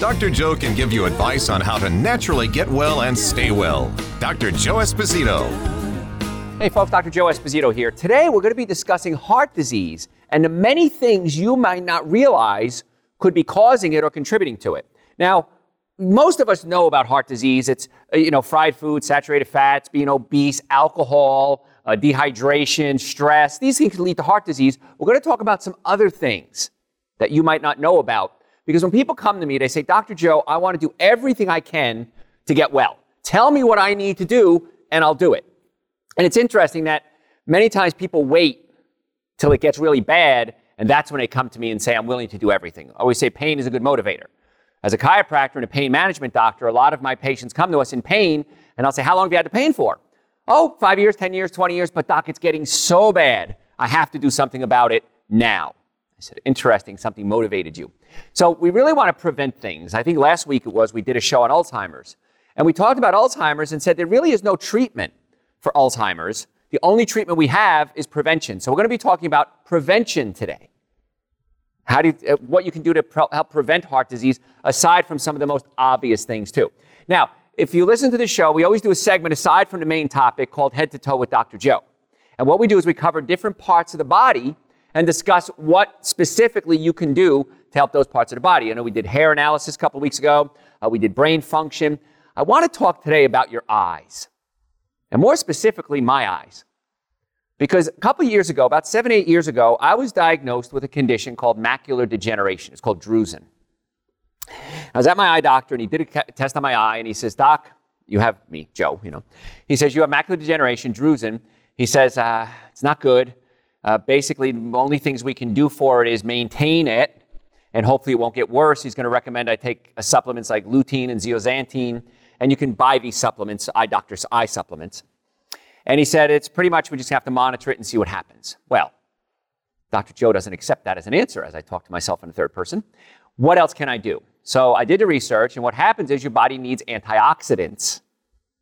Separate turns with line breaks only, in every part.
Dr. Joe can give you advice on how to naturally get well and stay well. Dr. Joe Esposito.
Hey, folks, Dr. Joe Esposito here. Today, we're going to be discussing heart disease and the many things you might not realize could be causing it or contributing to it. Now, most of us know about heart disease. It's, uh, you know, fried food, saturated fats, being obese, alcohol, uh, dehydration, stress. These things can lead to heart disease. We're going to talk about some other things that you might not know about because when people come to me, they say, Dr. Joe, I want to do everything I can to get well. Tell me what I need to do, and I'll do it. And it's interesting that many times people wait till it gets really bad, and that's when they come to me and say, I'm willing to do everything. I always say pain is a good motivator. As a chiropractor and a pain management doctor, a lot of my patients come to us in pain, and I'll say, How long have you had the pain for? Oh, five years, 10 years, 20 years, but doc, it's getting so bad. I have to do something about it now. I said, Interesting, something motivated you. So we really want to prevent things. I think last week it was we did a show on Alzheimer's. And we talked about Alzheimer's and said there really is no treatment for Alzheimer's. The only treatment we have is prevention. So we're going to be talking about prevention today. How do you, uh, what you can do to help prevent heart disease aside from some of the most obvious things too. Now, if you listen to the show, we always do a segment aside from the main topic called Head to Toe with Dr. Joe. And what we do is we cover different parts of the body and discuss what specifically you can do to help those parts of the body. I know we did hair analysis a couple weeks ago. Uh, we did brain function. I want to talk today about your eyes, and more specifically, my eyes. Because a couple years ago, about seven, eight years ago, I was diagnosed with a condition called macular degeneration. It's called drusen. I was at my eye doctor, and he did a test on my eye, and he says, Doc, you have me, Joe, you know. He says, You have macular degeneration, drusen. He says, uh, It's not good. Uh, basically, the only things we can do for it is maintain it and hopefully it won't get worse. He's going to recommend I take uh, supplements like lutein and zeaxanthin, and you can buy these supplements, eye doctors' eye supplements. And he said it's pretty much we just have to monitor it and see what happens. Well, Dr. Joe doesn't accept that as an answer as I talk to myself in the third person. What else can I do? So I did the research, and what happens is your body needs antioxidants.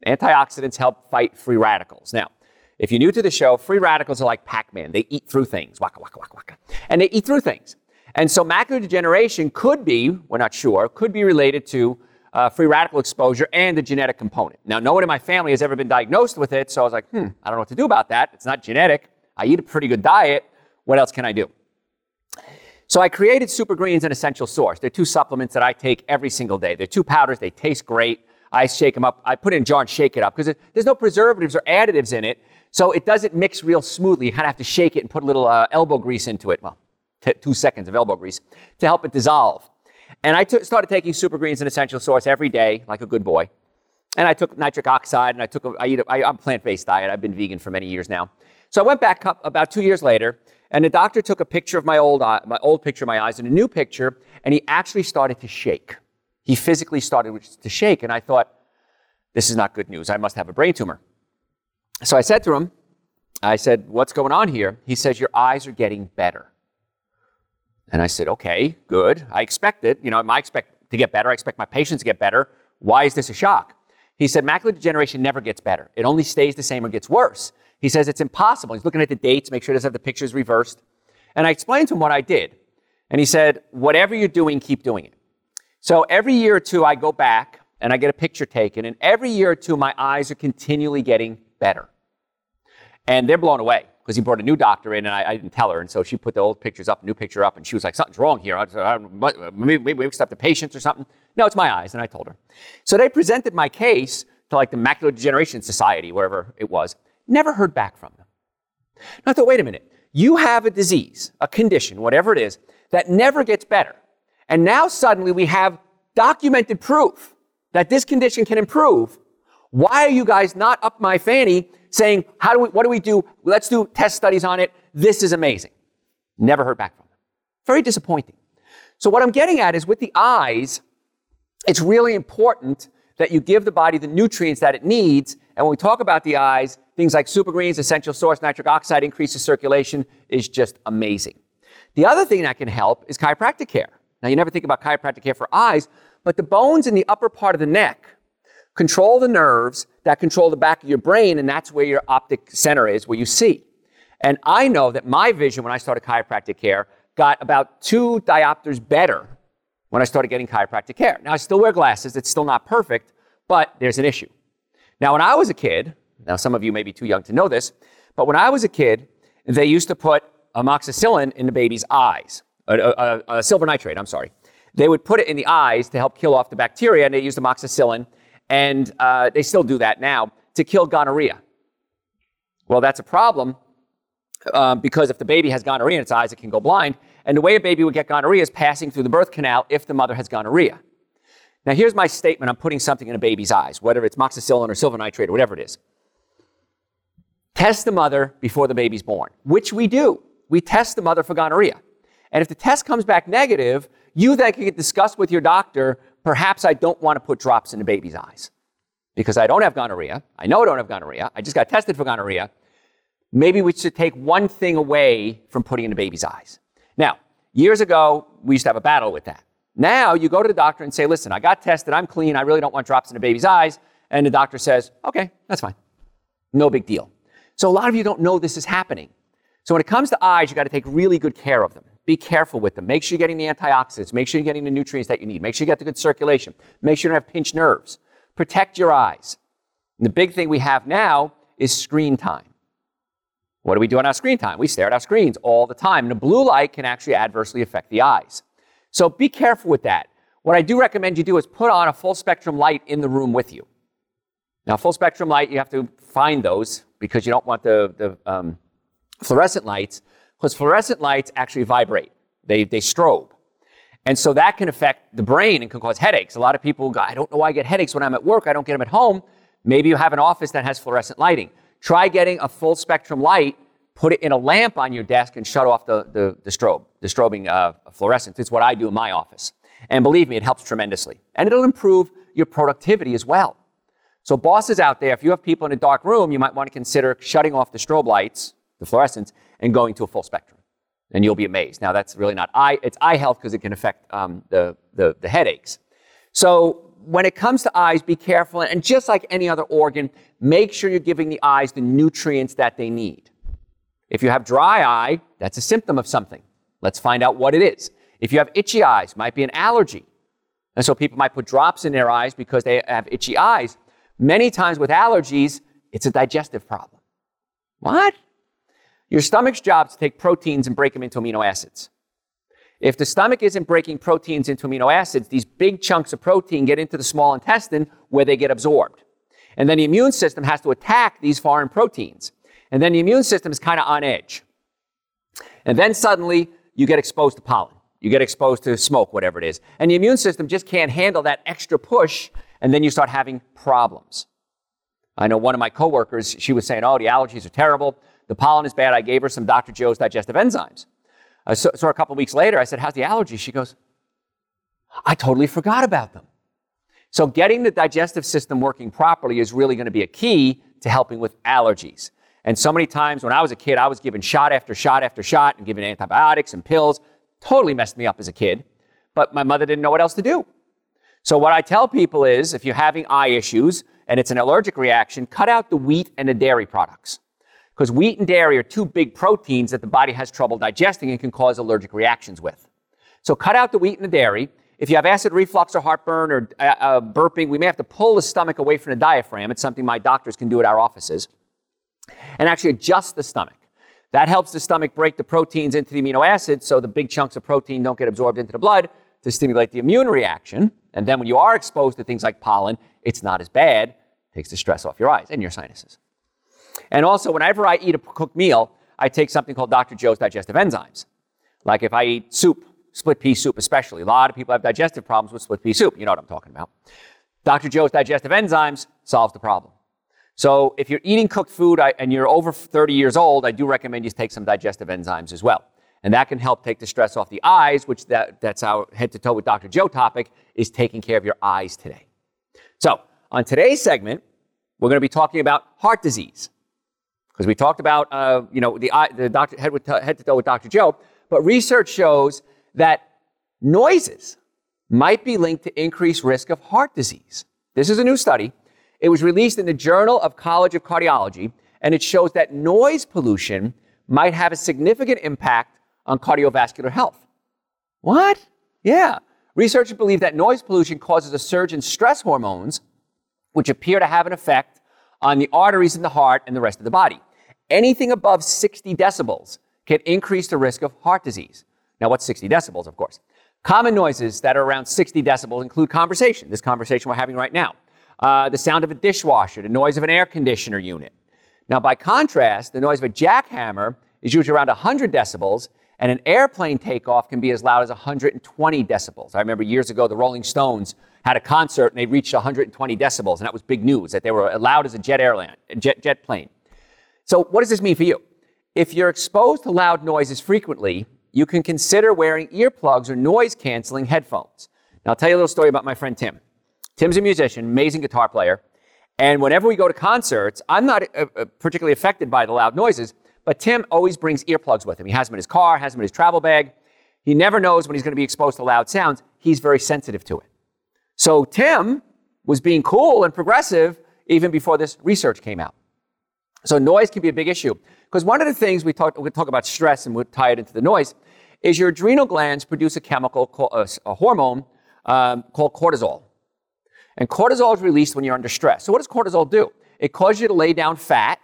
Antioxidants help fight free radicals. Now, if you're new to the show, free radicals are like Pac-Man. They eat through things. Waka, waka, waka, waka. And they eat through things. And so macular degeneration could be, we're not sure, could be related to uh, free radical exposure and the genetic component. Now, no one in my family has ever been diagnosed with it, so I was like, hmm, I don't know what to do about that. It's not genetic. I eat a pretty good diet. What else can I do? So I created Super Greens and Essential Source. They're two supplements that I take every single day. They're two powders. They taste great. I shake them up. I put it in a jar and shake it up because there's no preservatives or additives in it. So it doesn't mix real smoothly. You kind of have to shake it and put a little uh, elbow grease into it. Well, t- two seconds of elbow grease to help it dissolve. And I t- started taking super greens and essential source every day, like a good boy. And I took nitric oxide, and I took a, I eat a, I, I'm a plant-based diet. I've been vegan for many years now. So I went back up about two years later, and the doctor took a picture of my old eye, my old picture of my eyes and a new picture, and he actually started to shake. He physically started to shake, and I thought, this is not good news. I must have a brain tumor. So I said to him, I said, what's going on here? He says, your eyes are getting better. And I said, okay, good. I expect it. You know, I expect to get better. I expect my patients to get better. Why is this a shock? He said, macular degeneration never gets better. It only stays the same or gets worse. He says it's impossible. He's looking at the dates, make sure he doesn't have the pictures reversed. And I explained to him what I did. And he said, whatever you're doing, keep doing it. So every year or two, I go back and I get a picture taken. And every year or two, my eyes are continually getting better. And they're blown away because he brought a new doctor in and I, I, didn't tell her. And so she put the old pictures up, new picture up, and she was like, something's wrong here. I said, uh, maybe we mixed up the patients or something. No, it's my eyes. And I told her. So they presented my case to like the Macular Degeneration Society, wherever it was. Never heard back from them. Now I thought, wait a minute. You have a disease, a condition, whatever it is, that never gets better. And now suddenly we have documented proof that this condition can improve. Why are you guys not up my fanny saying, how do we, what do we do? Let's do test studies on it. This is amazing. Never heard back from them. Very disappointing. So what I'm getting at is with the eyes, it's really important that you give the body the nutrients that it needs And when we talk about the eyes, things like super greens, essential source, nitric oxide increases circulation is just amazing. The other thing that can help is chiropractic care. Now, you never think about chiropractic care for eyes, but the bones in the upper part of the neck control the nerves that control the back of your brain, and that's where your optic center is, where you see. And I know that my vision when I started chiropractic care got about two diopters better when I started getting chiropractic care. Now, I still wear glasses, it's still not perfect, but there's an issue. Now, when I was a kid, now some of you may be too young to know this, but when I was a kid, they used to put amoxicillin in the baby's eyes, uh, silver nitrate, I'm sorry. They would put it in the eyes to help kill off the bacteria, and they used amoxicillin, and uh, they still do that now, to kill gonorrhea. Well, that's a problem um, because if the baby has gonorrhea in its eyes, it can go blind. And the way a baby would get gonorrhea is passing through the birth canal if the mother has gonorrhea. Now, here's my statement I'm putting something in a baby's eyes, whether it's moxicillin or silver nitrate or whatever it is. Test the mother before the baby's born, which we do. We test the mother for gonorrhea. And if the test comes back negative, you then can discuss with your doctor, perhaps I don't want to put drops in the baby's eyes because I don't have gonorrhea. I know I don't have gonorrhea. I just got tested for gonorrhea. Maybe we should take one thing away from putting in the baby's eyes. Now, years ago, we used to have a battle with that. Now you go to the doctor and say, listen, I got tested, I'm clean, I really don't want drops in a baby's eyes. And the doctor says, okay, that's fine. No big deal. So a lot of you don't know this is happening. So when it comes to eyes, you got to take really good care of them. Be careful with them. Make sure you're getting the antioxidants. Make sure you're getting the nutrients that you need. Make sure you get the good circulation. Make sure you don't have pinched nerves. Protect your eyes. And the big thing we have now is screen time. What do we do on our screen time? We stare at our screens all the time. And the blue light can actually adversely affect the eyes. So be careful with that. What I do recommend you do is put on a full spectrum light in the room with you. Now, full spectrum light, you have to find those because you don't want the, the um, fluorescent lights, because fluorescent lights actually vibrate, they, they strobe. And so that can affect the brain and can cause headaches. A lot of people go, I don't know why I get headaches when I'm at work, I don't get them at home. Maybe you have an office that has fluorescent lighting. Try getting a full spectrum light, put it in a lamp on your desk, and shut off the, the, the strobe, the strobing uh, fluorescence. It's what I do in my office. And believe me, it helps tremendously. And it'll improve your productivity as well. So, bosses out there, if you have people in a dark room, you might want to consider shutting off the strobe lights, the fluorescence, and going to a full spectrum. And you'll be amazed. Now, that's really not eye, it's eye health because it can affect um, the, the, the headaches. So, when it comes to eyes, be careful. And just like any other organ, make sure you're giving the eyes the nutrients that they need. If you have dry eye, that's a symptom of something. Let's find out what it is. If you have itchy eyes, might be an allergy. And so people might put drops in their eyes because they have itchy eyes. Many times with allergies, it's a digestive problem. What? Your stomach's job is to take proteins and break them into amino acids. If the stomach isn't breaking proteins into amino acids, these big chunks of protein get into the small intestine where they get absorbed. And then the immune system has to attack these foreign proteins. And then the immune system is kind of on edge. And then suddenly you get exposed to pollen. You get exposed to smoke, whatever it is. And the immune system just can't handle that extra push, and then you start having problems. I know one of my coworkers, she was saying, Oh, the allergies are terrible. The pollen is bad. I gave her some Dr. Joe's digestive enzymes. Uh, so, so a couple weeks later, I said, How's the allergy? She goes, I totally forgot about them. So getting the digestive system working properly is really going to be a key to helping with allergies. And so many times when I was a kid, I was given shot after shot after shot and given antibiotics and pills. Totally messed me up as a kid. But my mother didn't know what else to do. So what I tell people is if you're having eye issues and it's an allergic reaction, cut out the wheat and the dairy products because wheat and dairy are two big proteins that the body has trouble digesting and can cause allergic reactions with. So cut out the wheat and the dairy. If you have acid reflux or heartburn or uh, uh, burping, we may have to pull the stomach away from the diaphragm. It's something my doctors can do at our offices. And actually adjust the stomach. That helps the stomach break the proteins into the amino acids so the big chunks of protein don't get absorbed into the blood to stimulate the immune reaction. And then when you are exposed to things like pollen, it's not as bad. It takes the stress off your eyes and your sinuses. And also, whenever I eat a cooked meal, I take something called Dr. Joe's digestive enzymes. Like if I eat soup, split pea soup especially, a lot of people have digestive problems with split pea soup. You know what I'm talking about. Dr. Joe's digestive enzymes solves the problem. So if you're eating cooked food and you're over 30 years old, I do recommend you take some digestive enzymes as well. And that can help take the stress off the eyes, which that, that's our head to toe with Dr. Joe topic, is taking care of your eyes today. So on today's segment, we're going to be talking about heart disease because we talked about, uh, you know, the, the doctor head, with, head to toe with Dr. Joe, but research shows that noises might be linked to increased risk of heart disease. This is a new study. It was released in the Journal of College of Cardiology, and it shows that noise pollution might have a significant impact on cardiovascular health. What? Yeah. Researchers believe that noise pollution causes a surge in stress hormones, which appear to have an effect on the arteries in the heart and the rest of the body. Anything above 60 decibels can increase the risk of heart disease. Now, what's 60 decibels, of course? Common noises that are around 60 decibels include conversation, this conversation we're having right now, uh, the sound of a dishwasher, the noise of an air conditioner unit. Now, by contrast, the noise of a jackhammer is usually around 100 decibels, and an airplane takeoff can be as loud as 120 decibels. I remember years ago, the Rolling Stones had a concert and they reached 120 decibels, and that was big news that they were loud as a jet airline, jet, jet plane. So, what does this mean for you? If you're exposed to loud noises frequently, you can consider wearing earplugs or noise canceling headphones. Now, I'll tell you a little story about my friend Tim. Tim's a musician, amazing guitar player. And whenever we go to concerts, I'm not uh, uh, particularly affected by the loud noises, but Tim always brings earplugs with him. He has them in his car, has them in his travel bag. He never knows when he's going to be exposed to loud sounds. He's very sensitive to it. So Tim was being cool and progressive even before this research came out. So noise can be a big issue. Because one of the things we talk, we talk about stress and we'll tie it into the noise is your adrenal glands produce a chemical, called, a, a hormone um, called cortisol. And cortisol is released when you're under stress. So what does cortisol do? It causes you to lay down fat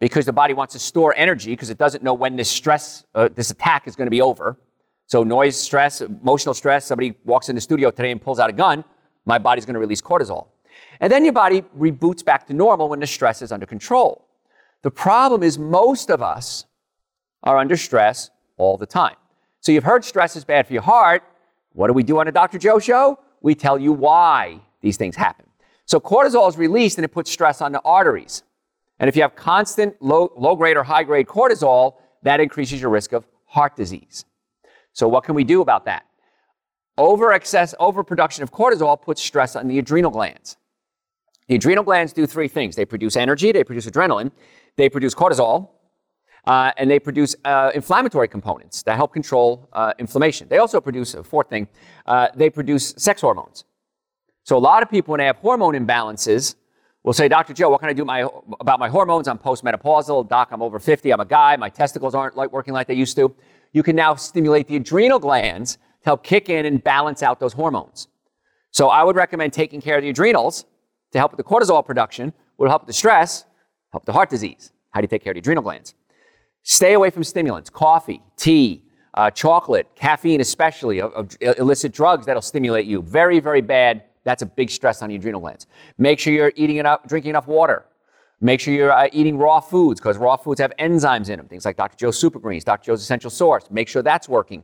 because the body wants to store energy because it doesn't know when this stress, uh, this attack is going to be over. So noise, stress, emotional stress, somebody walks in the studio today and pulls out a gun, my body's going to release cortisol. And then your body reboots back to normal when the stress is under control. The problem is most of us are under stress all the time. So you've heard stress is bad for your heart. What do we do on a Dr. Joe show? We tell you why these things happen. So cortisol is released and it puts stress on the arteries. And if you have constant low, low grade or high grade cortisol, that increases your risk of heart disease. So what can we do about that? Over excess, overproduction of cortisol puts stress on the adrenal glands. The adrenal glands do three things they produce energy, they produce adrenaline, they produce cortisol, uh, and they produce uh, inflammatory components that help control uh, inflammation. They also produce a fourth thing uh, they produce sex hormones. So, a lot of people, when they have hormone imbalances, will say, Dr. Joe, what can I do my, about my hormones? I'm postmenopausal. Doc, I'm over 50. I'm a guy. My testicles aren't like working like they used to. You can now stimulate the adrenal glands to help kick in and balance out those hormones. So, I would recommend taking care of the adrenals to help with the cortisol production, will help with the stress, help the heart disease. How do you take care of the adrenal glands? Stay away from stimulants, coffee, tea, uh, chocolate, caffeine, especially, illicit drugs that'll stimulate you. Very, very bad. That's a big stress on the adrenal glands. Make sure you're eating enough, drinking enough water. Make sure you're uh, eating raw foods because raw foods have enzymes in them, things like Dr. Joe's Super Greens, Dr. Joe's Essential Source. Make sure that's working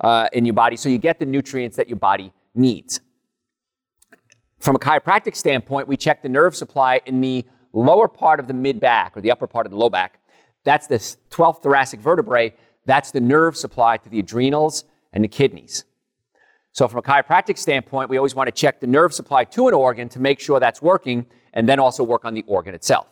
uh, in your body so you get the nutrients that your body needs. From a chiropractic standpoint, we check the nerve supply in the lower part of the mid back or the upper part of the low back. That's the 12th thoracic vertebrae. That's the nerve supply to the adrenals and the kidneys. So, from a chiropractic standpoint, we always want to check the nerve supply to an organ to make sure that's working and then also work on the organ itself.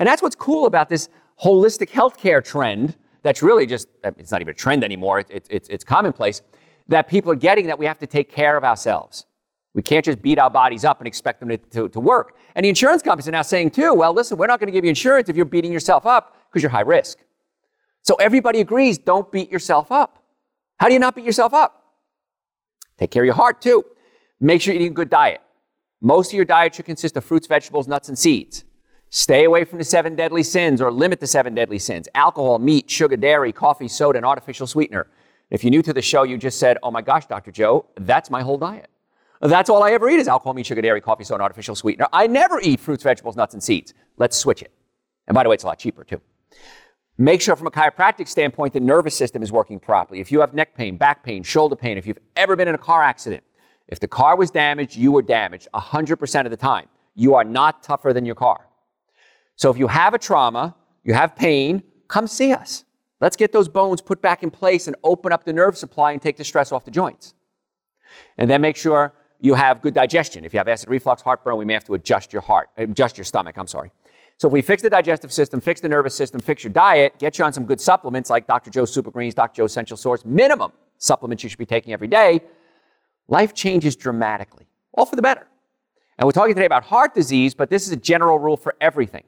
And that's what's cool about this holistic healthcare trend that's really just, it's not even a trend anymore, it's, it's, it's commonplace, that people are getting that we have to take care of ourselves. We can't just beat our bodies up and expect them to, to, to work. And the insurance companies are now saying, too, well, listen, we're not going to give you insurance if you're beating yourself up because you're high risk. So everybody agrees don't beat yourself up. How do you not beat yourself up? Take care of your heart, too. Make sure you're eating a good diet. Most of your diet should consist of fruits, vegetables, nuts, and seeds. Stay away from the seven deadly sins or limit the seven deadly sins alcohol, meat, sugar, dairy, coffee, soda, and artificial sweetener. If you're new to the show, you just said, oh my gosh, Dr. Joe, that's my whole diet. That's all I ever eat is alcohol, meat, sugar, dairy, coffee, soda, and artificial sweetener. I never eat fruits, vegetables, nuts, and seeds. Let's switch it. And by the way, it's a lot cheaper too. Make sure from a chiropractic standpoint, the nervous system is working properly. If you have neck pain, back pain, shoulder pain, if you've ever been in a car accident, if the car was damaged, you were damaged 100% of the time. You are not tougher than your car. So if you have a trauma, you have pain, come see us. Let's get those bones put back in place and open up the nerve supply and take the stress off the joints. And then make sure you have good digestion. If you have acid reflux, heartburn, we may have to adjust your heart, adjust your stomach, I'm sorry. So if we fix the digestive system, fix the nervous system, fix your diet, get you on some good supplements like Dr. Joe's Super Greens, Dr. Joe's Essential Source, minimum supplements you should be taking every day, life changes dramatically, all for the better. And we're talking today about heart disease, but this is a general rule for everything.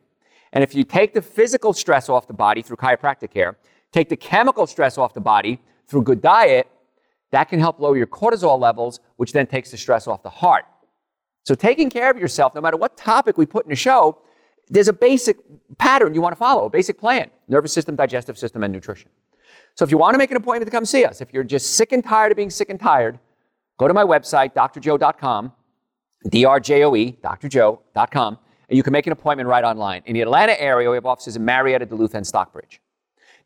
And if you take the physical stress off the body through chiropractic care, take the chemical stress off the body through good diet, that can help lower your cortisol levels, which then takes the stress off the heart. So taking care of yourself, no matter what topic we put in a show, there's a basic pattern you want to follow, a basic plan nervous system, digestive system, and nutrition. So if you want to make an appointment to come see us, if you're just sick and tired of being sick and tired, go to my website, drjoe.com, D-R-J-O-E, drjoe.com, and you can make an appointment right online. In the Atlanta area, we have offices in Marietta, Duluth, and Stockbridge.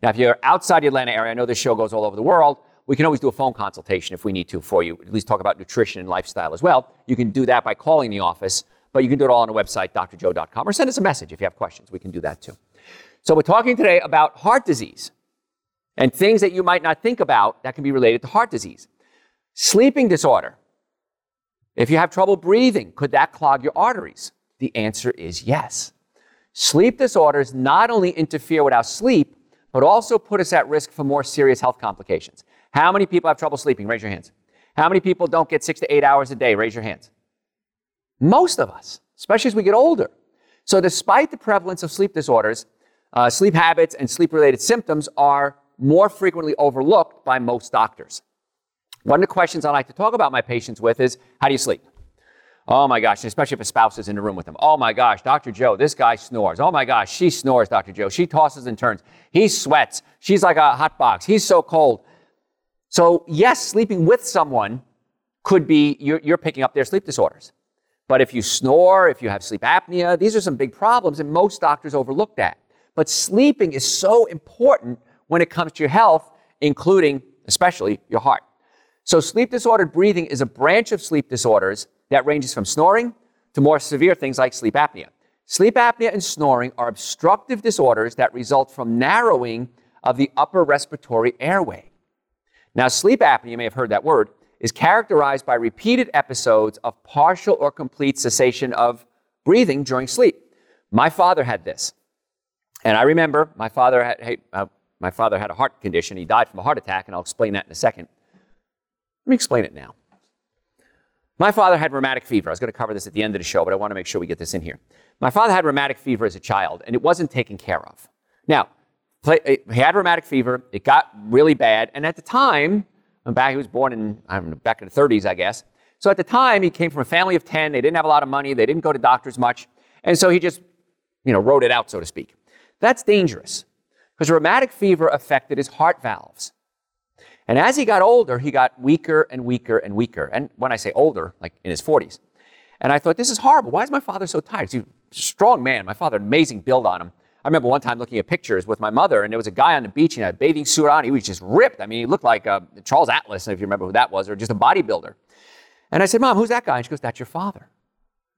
Now, if you're outside the Atlanta area, I know this show goes all over the world. We can always do a phone consultation if we need to for you, at least talk about nutrition and lifestyle as well. You can do that by calling the office but you can do it all on the website, drjoe.com, or send us a message if you have questions. We can do that too. So we're talking today about heart disease and things that you might not think about that can be related to heart disease. Sleeping disorder. If you have trouble breathing, could that clog your arteries? The answer is yes. Sleep disorders not only interfere with our sleep, but also put us at risk for more serious health complications. How many people have trouble sleeping? Raise your hands. How many people don't get six to eight hours a day? Raise your hands. Most of us, especially as we get older. So, despite the prevalence of sleep disorders, uh, sleep habits and sleep related symptoms are more frequently overlooked by most doctors. One of the questions I like to talk about my patients with is how do you sleep? Oh my gosh, especially if a spouse is in the room with them. Oh my gosh, Dr. Joe, this guy snores. Oh my gosh, she snores, Dr. Joe. She tosses and turns. He sweats. She's like a hot box. He's so cold. So, yes, sleeping with someone could be you're, you're picking up their sleep disorders. But if you snore, if you have sleep apnea, these are some big problems, and most doctors overlook that. But sleeping is so important when it comes to your health, including, especially, your heart. So, sleep disordered breathing is a branch of sleep disorders that ranges from snoring to more severe things like sleep apnea. Sleep apnea and snoring are obstructive disorders that result from narrowing of the upper respiratory airway. Now, sleep apnea, you may have heard that word, is characterized by repeated episodes of partial or complete cessation of breathing during sleep. My father had this. And I remember my father had, hey, uh, my father had a heart condition. He died from a heart attack, and I'll explain that in a second. Let me explain it now. My father had rheumatic fever. I was going to cover this at the end of the show, but I want to make sure we get this in here. My father had rheumatic fever as a child, and it wasn't taken care of. Now, he had rheumatic fever. It got really bad, and at the time, back he was born in I don't know, back in the 30s, I guess. So at the time, he came from a family of 10. They didn't have a lot of money. They didn't go to doctors much. And so he just, you know, wrote it out, so to speak. That's dangerous because rheumatic fever affected his heart valves. And as he got older, he got weaker and weaker and weaker. And when I say older, like in his 40s. And I thought, this is horrible. Why is my father so tired? He's a strong man. My father amazing build on him. I remember one time looking at pictures with my mother, and there was a guy on the beach in a bathing suit on. He was just ripped. I mean, he looked like uh, Charles Atlas, if you remember who that was, or just a bodybuilder. And I said, Mom, who's that guy? And she goes, That's your father.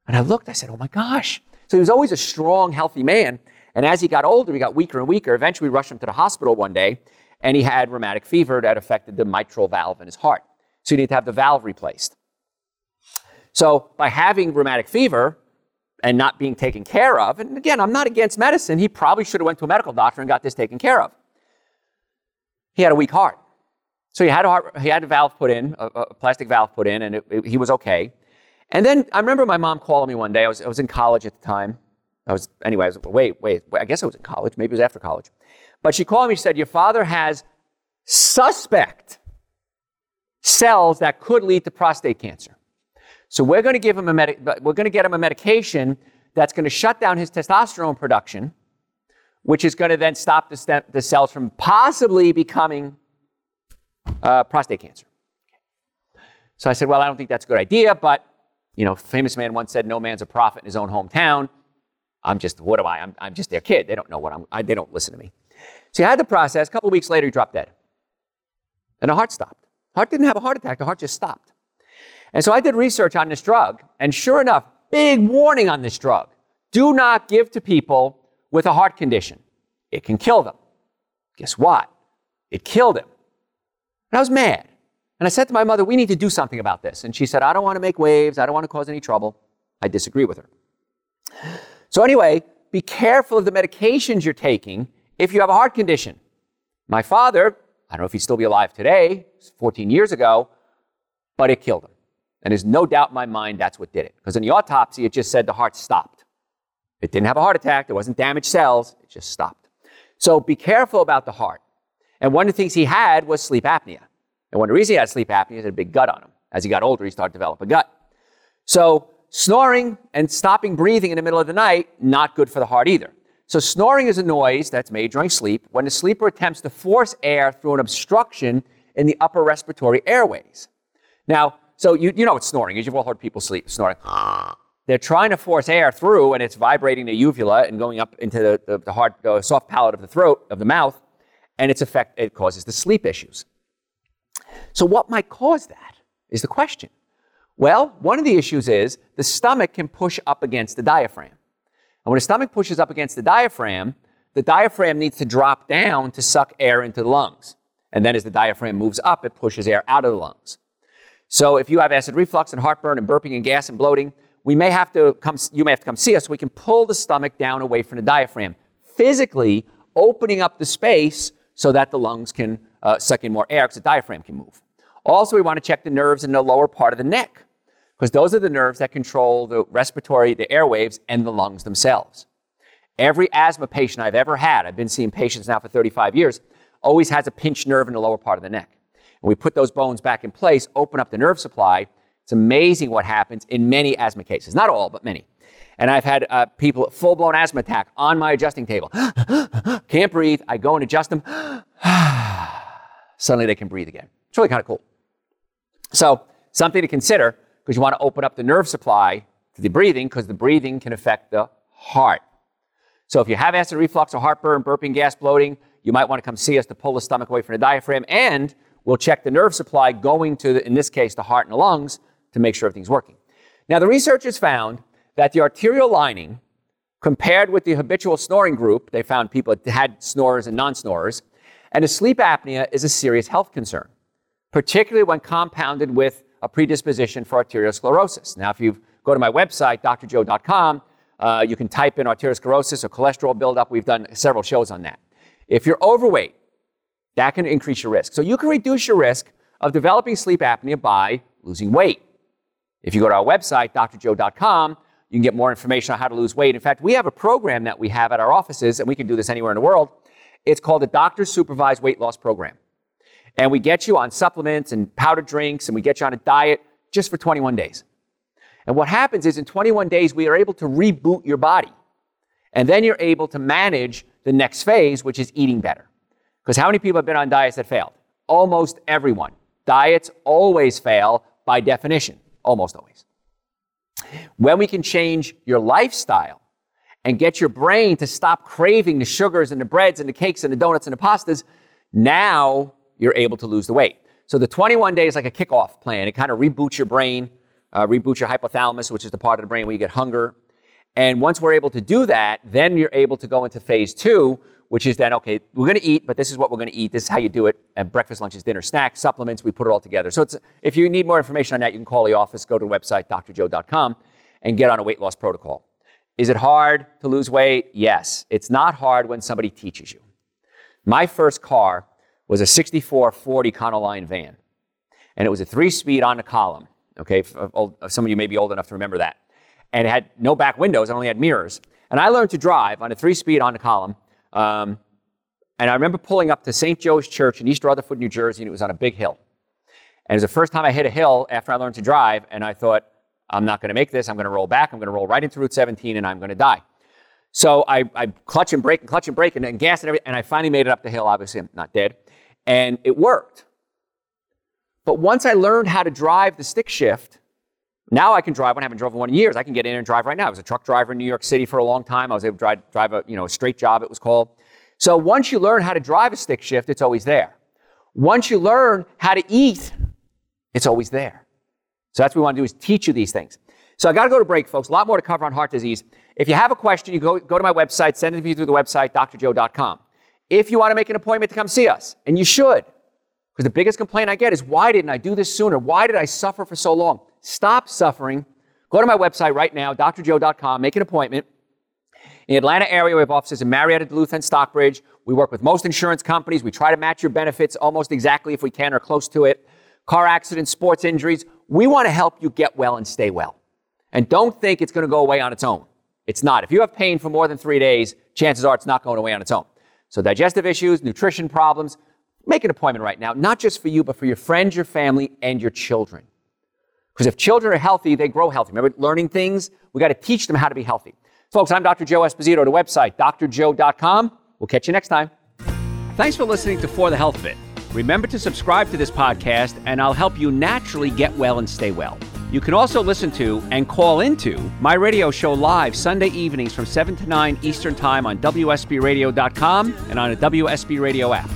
And I looked, I said, Oh my gosh. So he was always a strong, healthy man. And as he got older, he got weaker and weaker. Eventually, we rushed him to the hospital one day, and he had rheumatic fever that affected the mitral valve in his heart. So he needed to have the valve replaced. So by having rheumatic fever, and not being taken care of. And again, I'm not against medicine. He probably should have went to a medical doctor and got this taken care of. He had a weak heart. So he had a, heart, he had a valve put in, a, a plastic valve put in, and it, it, he was okay. And then I remember my mom calling me one day. I was, I was in college at the time. I was, anyway, I was, wait, wait, wait, I guess I was in college. Maybe it was after college. But she called me, she said, Your father has suspect cells that could lead to prostate cancer. So we're going to give him a med- we're going to get him a medication that's going to shut down his testosterone production, which is going to then stop the, st- the cells from possibly becoming uh, prostate cancer. So I said, well, I don't think that's a good idea, but you know, famous man once said, "No man's a prophet in his own hometown." I'm just, what am I? I'm, I'm just their kid. They don't know what I'm. I, they don't listen to me. So he had the process. A couple of weeks later, he dropped dead, and the heart stopped. Heart didn't have a heart attack. The heart just stopped. And so I did research on this drug, and sure enough, big warning on this drug. Do not give to people with a heart condition. It can kill them. Guess what? It killed him. And I was mad. And I said to my mother, we need to do something about this. And she said, I don't want to make waves. I don't want to cause any trouble. I disagree with her. So, anyway, be careful of the medications you're taking if you have a heart condition. My father, I don't know if he'd still be alive today, 14 years ago, but it killed him. And there's no doubt in my mind that's what did it. Because in the autopsy, it just said the heart stopped. It didn't have a heart attack, there wasn't damaged cells, it just stopped. So be careful about the heart. And one of the things he had was sleep apnea. And one of the reasons he had sleep apnea is a big gut on him. As he got older, he started to develop a gut. So snoring and stopping breathing in the middle of the night, not good for the heart either. So snoring is a noise that's made during sleep when the sleeper attempts to force air through an obstruction in the upper respiratory airways. Now, so you, you know what snoring is. You've all heard people sleep snoring. They're trying to force air through, and it's vibrating the uvula and going up into the, the, the hard, the soft palate of the throat, of the mouth, and its effect, it causes the sleep issues. So, what might cause that is the question. Well, one of the issues is the stomach can push up against the diaphragm. And when the stomach pushes up against the diaphragm, the diaphragm needs to drop down to suck air into the lungs. And then as the diaphragm moves up, it pushes air out of the lungs. So if you have acid reflux and heartburn and burping and gas and bloating, we may have to come, you may have to come see us we can pull the stomach down away from the diaphragm, physically opening up the space so that the lungs can uh, suck in more air because the diaphragm can move. Also, we want to check the nerves in the lower part of the neck because those are the nerves that control the respiratory, the airwaves, and the lungs themselves. Every asthma patient I've ever had, I've been seeing patients now for 35 years, always has a pinched nerve in the lower part of the neck. And we put those bones back in place, open up the nerve supply. It's amazing what happens in many asthma cases. Not all, but many. And I've had uh, people, full blown asthma attack on my adjusting table. Can't breathe. I go and adjust them. Suddenly they can breathe again. It's really kind of cool. So, something to consider because you want to open up the nerve supply to the breathing because the breathing can affect the heart. So, if you have acid reflux or heartburn, burping, gas, bloating, you might want to come see us to pull the stomach away from the diaphragm. And we'll check the nerve supply going to, the, in this case, the heart and the lungs to make sure everything's working. Now, the researchers found that the arterial lining, compared with the habitual snoring group, they found people that had snorers and non snorers, and the sleep apnea is a serious health concern, particularly when compounded with a predisposition for arteriosclerosis. Now, if you go to my website, drjoe.com, uh, you can type in arteriosclerosis or cholesterol buildup. We've done several shows on that. If you're overweight, that can increase your risk. So you can reduce your risk of developing sleep apnea by losing weight. If you go to our website, drjoe.com, you can get more information on how to lose weight. In fact, we have a program that we have at our offices, and we can do this anywhere in the world. It's called the Doctor Supervised Weight Loss Program. And we get you on supplements and powdered drinks, and we get you on a diet just for 21 days. And what happens is in 21 days, we are able to reboot your body. And then you're able to manage the next phase, which is eating better. Because how many people have been on diets that failed? Almost everyone. Diets always fail by definition, almost always. When we can change your lifestyle and get your brain to stop craving the sugars and the breads and the cakes and the donuts and the pastas, now you're able to lose the weight. So the 21 days like a kickoff plan. It kind of reboots your brain, uh, reboots your hypothalamus, which is the part of the brain where you get hunger. And once we're able to do that, then you're able to go into phase two, which is then, okay, we're going to eat, but this is what we're going to eat. This is how you do it. And breakfast, lunches, dinner, snacks, supplements, we put it all together. So it's, if you need more information on that, you can call the office, go to the website, drjoe.com, and get on a weight loss protocol. Is it hard to lose weight? Yes. It's not hard when somebody teaches you. My first car was a 64 40 Econoline van, and it was a three speed on the column. Okay, some of you may be old enough to remember that. And it had no back windows, it only had mirrors. And I learned to drive on a three speed on the column um, and I remember pulling up to St. Joe's Church in East Rutherford, New Jersey, and it was on a big hill. And it was the first time I hit a hill after I learned to drive, and I thought, I'm not going to make this. I'm going to roll back. I'm going to roll right into Route 17, and I'm going to die. So I, I clutch and brake and clutch and brake and, and gas and everything, and I finally made it up the hill. Obviously, I'm not dead. And it worked. But once I learned how to drive the stick shift, now I can drive one. I haven't driven one in years. I can get in and drive right now. I was a truck driver in New York City for a long time. I was able to drive, drive a, you know, a straight job, it was called. So once you learn how to drive a stick shift, it's always there. Once you learn how to eat, it's always there. So that's what we want to do is teach you these things. So I got to go to break, folks. A lot more to cover on heart disease. If you have a question, you go, go to my website, send it to me through the website, drjoe.com. If you want to make an appointment to come see us, and you should, Because the biggest complaint I get is why didn't I do this sooner? Why did I suffer for so long? Stop suffering. Go to my website right now, drjoe.com, make an appointment. In the Atlanta area, we have offices in Marietta, Duluth, and Stockbridge. We work with most insurance companies. We try to match your benefits almost exactly if we can or close to it. Car accidents, sports injuries. We want to help you get well and stay well. And don't think it's going to go away on its own. It's not. If you have pain for more than three days, chances are it's not going away on its own. So, digestive issues, nutrition problems, make an appointment right now, not just for you, but for your friends, your family, and your children. Because if children are healthy, they grow healthy. Remember, learning things, we got to teach them how to be healthy. Folks, I'm Dr. Joe Esposito. The website, drjoe.com. We'll catch you next time. Thanks for listening to For the Health of It. Remember to subscribe to this podcast, and I'll help you naturally get well and stay well. You can also listen to and call into my radio show live Sunday evenings from 7 to 9 Eastern Time on WSBRadio.com and on a WSB Radio app.